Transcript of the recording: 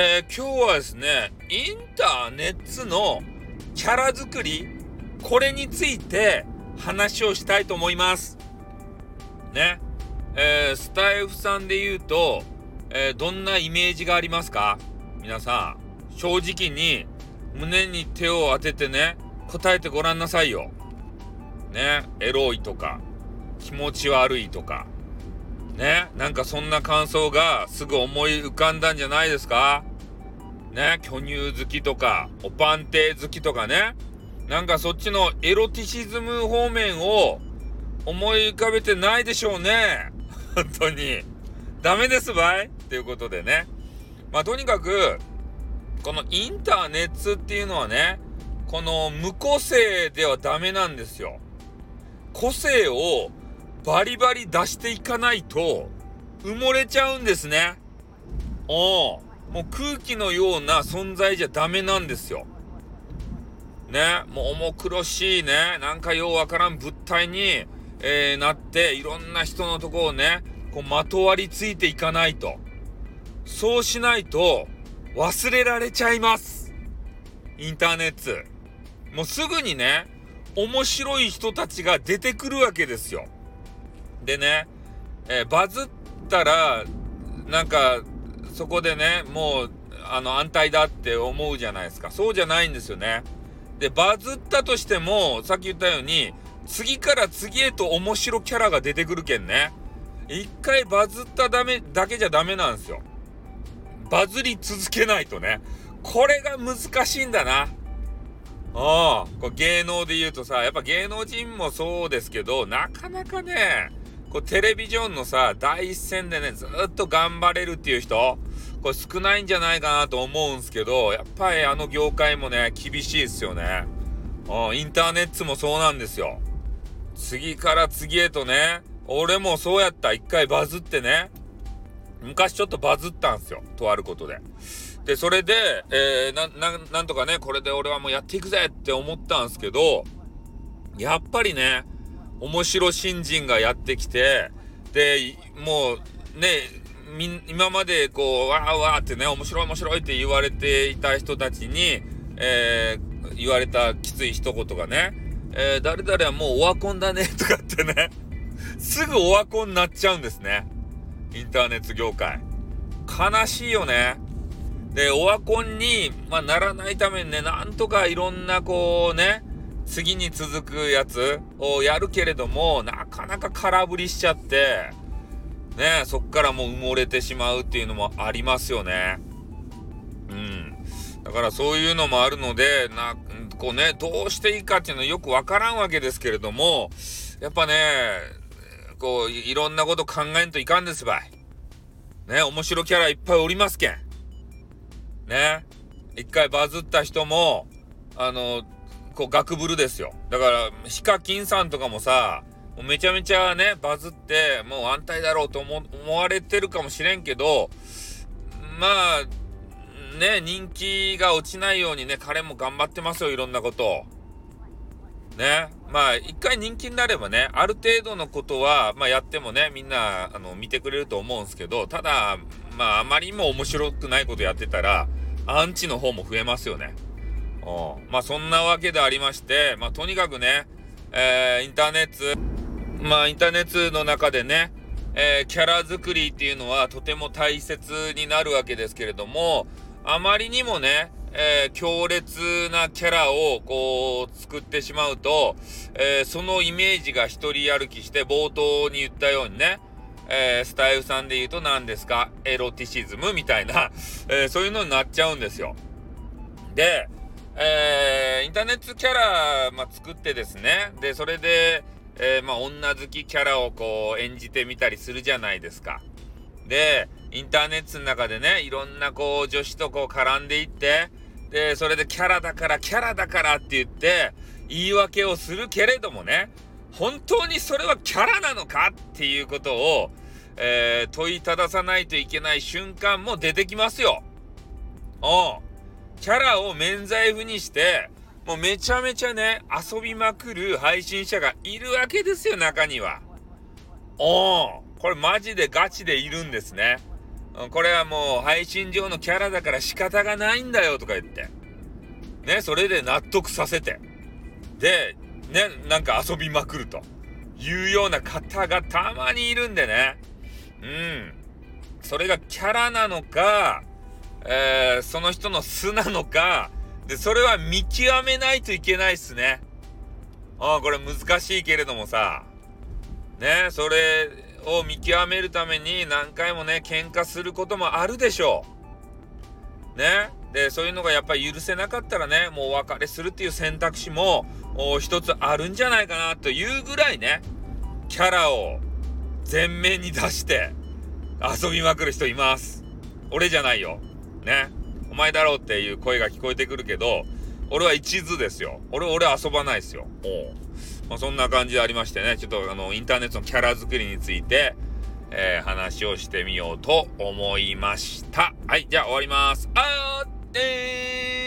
えー、今日はですね、インターネットのキャラ作り、これについて話をしたいと思います。ね。えー、スタイフさんで言うと、えー、どんなイメージがありますか？皆さん、正直に胸に手を当ててね、答えてごらんなさいよ。ね。エロいとか、気持ち悪いとか、ね。なんかそんな感想がすぐ思い浮かんだんじゃないですか？ね？巨乳好きとか、おパンテ好きとかね。なんかそっちのエロティシズム方面を思い浮かべてないでしょうね。本当に。ダメですばい？っていうことでね。まあとにかく、このインターネットっていうのはね、この無個性ではダメなんですよ。個性をバリバリ出していかないと埋もれちゃうんですね。おもう空気のような存在じゃダメなんですよ。ね、もう重苦しいね、なんかようわからん物体に、えー、なって、いろんな人のとこをね、こうまとわりついていかないと。そうしないと忘れられちゃいます。インターネット。もうすぐにね、面白い人たちが出てくるわけですよ。でね、えー、バズったら、なんか、そこでね、もう、あの、安泰だって思うじゃないですか。そうじゃないんですよね。で、バズったとしても、さっき言ったように、次から次へと面白キャラが出てくるけんね。一回バズっただめ、だけじゃダメなんですよ。バズり続けないとね。これが難しいんだな。ああ、こ芸能で言うとさ、やっぱ芸能人もそうですけど、なかなかね、こうテレビジョンのさ、第一線でね、ずっと頑張れるっていう人、これ少ないんじゃないかなと思うんすけど、やっぱりあの業界もね、厳しいですよね。うん、インターネットもそうなんですよ。次から次へとね、俺もそうやった。一回バズってね。昔ちょっとバズったんすよ。とあることで。で、それで、えー、な、な、なんとかね、これで俺はもうやっていくぜって思ったんすけど、やっぱりね、面白新人がやってきて、で、もう、ね、今までこう、わーわーってね、面白い面白いって言われていた人たちに、えー、言われたきつい一言がね、えー、誰々はもうオワコンだねとかってね、すぐオワコンになっちゃうんですね。インターネット業界。悲しいよね。で、オワコンに、まあ、ならないためにね、なんとかいろんなこうね、次に続くやつをやるけれども、なかなか空振りしちゃって、ね、そっからもう埋もれてしまうっていうのもありますよね。うん。だからそういうのもあるので、な、こうね、どうしていいかっていうのはよくわからんわけですけれども、やっぱね、こう、いろんなこと考えんといかんですばい。ね、面白キャラいっぱいおりますけん。ね。一回バズった人も、あの、こう、ガクブルですよ。だから、ヒカキンさんとかもさ、もうめちゃめちゃね、バズって、もう安泰だろうと思われてるかもしれんけど、まあ、ね、人気が落ちないようにね、彼も頑張ってますよ、いろんなこと。ね。まあ、一回人気になればね、ある程度のことは、まあ、やってもね、みんな、あの、見てくれると思うんですけど、ただ、まあ、あまりにも面白くないことやってたら、アンチの方も増えますよね。まあ、そんなわけでありまして、まあ、とにかくね、えー、インターネット、まあ、インターネットの中でね、えー、キャラ作りっていうのはとても大切になるわけですけれども、あまりにもね、えー、強烈なキャラをこう作ってしまうと、えー、そのイメージが一人歩きして冒頭に言ったようにね、えー、スタイルさんで言うと何ですか？エロティシズムみたいな、えそういうのになっちゃうんですよ。で、えーインターネットキャラ、まあ、作ってですね、で、それで、えまあ、女好きキャラをこう演じてみたりするじゃないですか。で、インターネットの中でね、いろんなこう女子とこう絡んでいって、で、それでキャラだから、キャラだからって言って、言い訳をするけれどもね、本当にそれはキャラなのかっていうことを、えー、問いたださないといけない瞬間も出てきますよ。うん。キャラを免罪符にして、もうめちゃめちゃね、遊びまくる配信者がいるわけですよ、中には。おん。これマジでガチでいるんですね。これはもう配信上のキャラだから仕方がないんだよとか言って。ね、それで納得させて。で、ね、なんか遊びまくるというような方がたまにいるんでね。うん。それがキャラなのか、えー、その人の素なのか、で、それは見極めないといけないっすね。ああ、これ難しいけれどもさ、ね、それを見極めるために何回もね、喧嘩することもあるでしょう。ね。で、そういうのがやっぱり許せなかったらね、もうお別れするっていう選択肢も一つあるんじゃないかなというぐらいね、キャラを前面に出して遊びまくる人います。俺じゃないよ。ね。お前だろうっていう声が聞こえてくるけど、俺は一途ですよ。俺、俺遊ばないですよ。おまあ、そんな感じでありましてね、ちょっとあの、インターネットのキャラ作りについて、えー、話をしてみようと思いました。はい、じゃあ終わります。あーってー